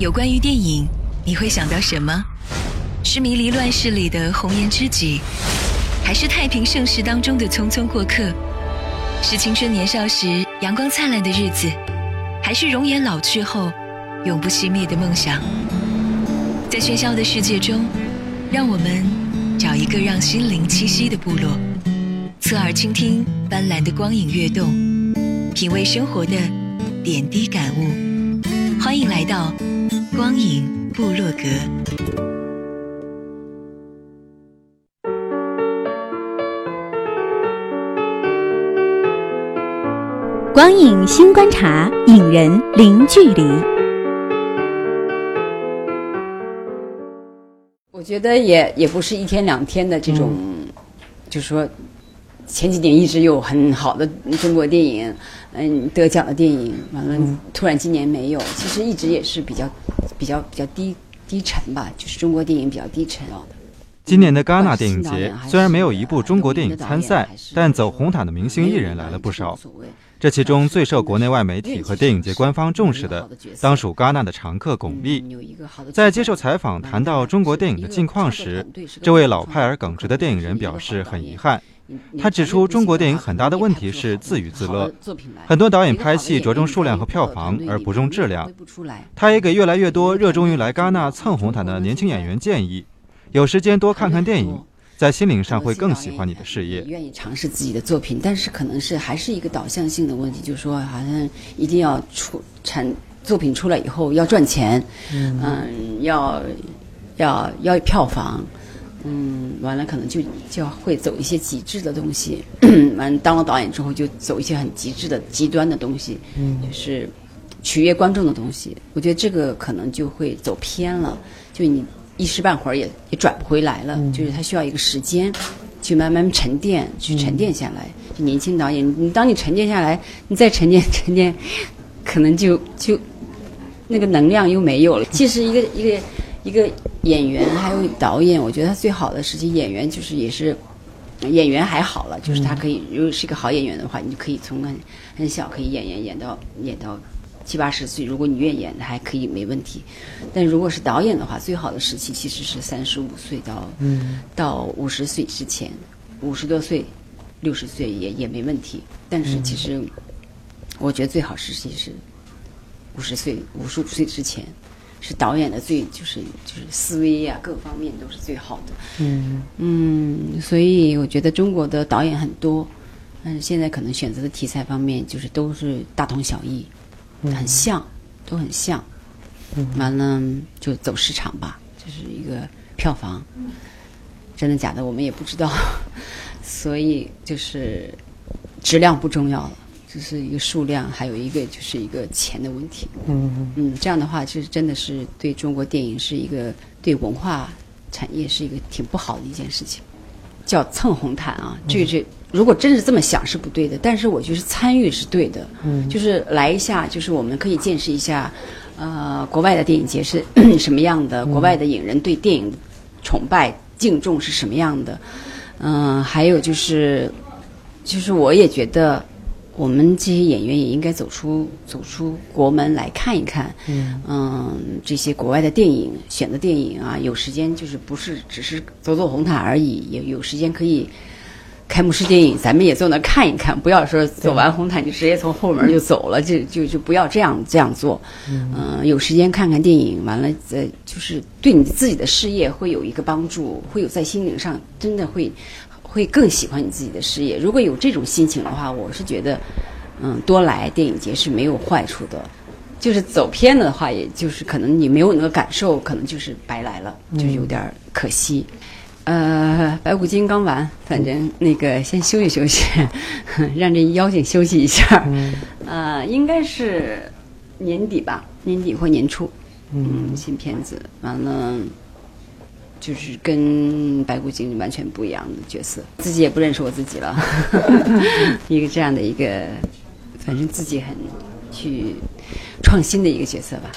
有关于电影，你会想到什么？是迷离乱世里的红颜知己，还是太平盛世当中的匆匆过客？是青春年少时阳光灿烂的日子，还是容颜老去后永不熄灭的梦想？在喧嚣的世界中，让我们找一个让心灵栖息的部落，侧耳倾听斑斓的光影跃动，品味生活的点滴感悟。欢迎来到。光影部落格，光影新观察，影人零距离。我觉得也也不是一天两天的这种，就是说。前几年一直有很好的中国电影，嗯，得奖的电影，完了突然今年没有，其实一直也是比较比较比较低低沉吧，就是中国电影比较低沉。今年的戛纳电影节虽然没有一部中国电影参赛，但走红毯的明星艺人来了不少。这其中最受国内外媒体和电影节官方重视的，当属戛纳的常客巩俐。在接受采访谈到中国电影的近况时，这位老派而耿直的电影人表示很遗憾。他指出，中国电影很大的问题是自娱自乐，很多导演拍戏着重数量和票房，而不重质量。他也给越来越多热衷于来戛纳蹭红毯的年轻演员建议：有时间多看看电影，在心灵上会更喜欢你的事业。愿意尝试自己的作品，但是可能是还是一个导向性的问题，就是说好像一定要出产作品出来以后要赚钱，嗯，要要要票房。嗯，完了可能就就会走一些极致的东西。完当了导演之后，就走一些很极致的极端的东西，嗯就是取悦观众的东西。我觉得这个可能就会走偏了，就你一时半会儿也也转不回来了。就是他需要一个时间去慢慢沉淀，去沉淀下来。就年轻导演，你当你沉淀下来，你再沉淀沉淀，可能就就那个能量又没有了。其实一个一个。一个演员还有导演，我觉得他最好的时期，演员就是也是演员还好了，就是他可以如果是一个好演员的话，你就可以从很很小可以演演演到演到七八十岁，如果你愿意演，还可以没问题。但如果是导演的话，最好的时期其实是三十五岁到到五十岁之前，五十多岁、六十岁也也没问题。但是其实我觉得最好时期是五十岁、五十五岁之前。是导演的最就是就是思维呀，各方面都是最好的。嗯嗯，所以我觉得中国的导演很多，但是现在可能选择的题材方面就是都是大同小异，很像，都很像。完了就走市场吧，就是一个票房，真的假的我们也不知道，所以就是质量不重要了。只是一个数量，还有一个就是一个钱的问题。嗯嗯，这样的话，其实真的是对中国电影是一个对文化产业是一个挺不好的一件事情。叫蹭红毯啊，这这如果真是这么想是不对的，但是我觉得参与是对的。嗯，就是来一下，就是我们可以见识一下，呃，国外的电影节是 什么样的，国外的影人对电影崇拜敬重是什么样的。嗯，还有就是，就是我也觉得。我们这些演员也应该走出走出国门来看一看，嗯，这些国外的电影，选的电影啊，有时间就是不是只是走走红毯而已，也有时间可以开幕式电影，咱们也坐那看一看，不要说走完红毯就直接从后门就走了，就就就不要这样这样做，嗯，有时间看看电影，完了再就是对你自己的事业会有一个帮助，会有在心灵上真的会。会更喜欢你自己的事业。如果有这种心情的话，我是觉得，嗯，多来电影节是没有坏处的。就是走偏了的话，也就是可能你没有那个感受，可能就是白来了，就有点可惜。呃，白骨精刚完，反正那个先休息休息，让这妖精休息一下。呃，应该是年底吧，年底或年初。嗯，新片子完了。就是跟白骨精完全不一样的角色，自己也不认识我自己了，一个这样的一个，反正自己很去创新的一个角色吧。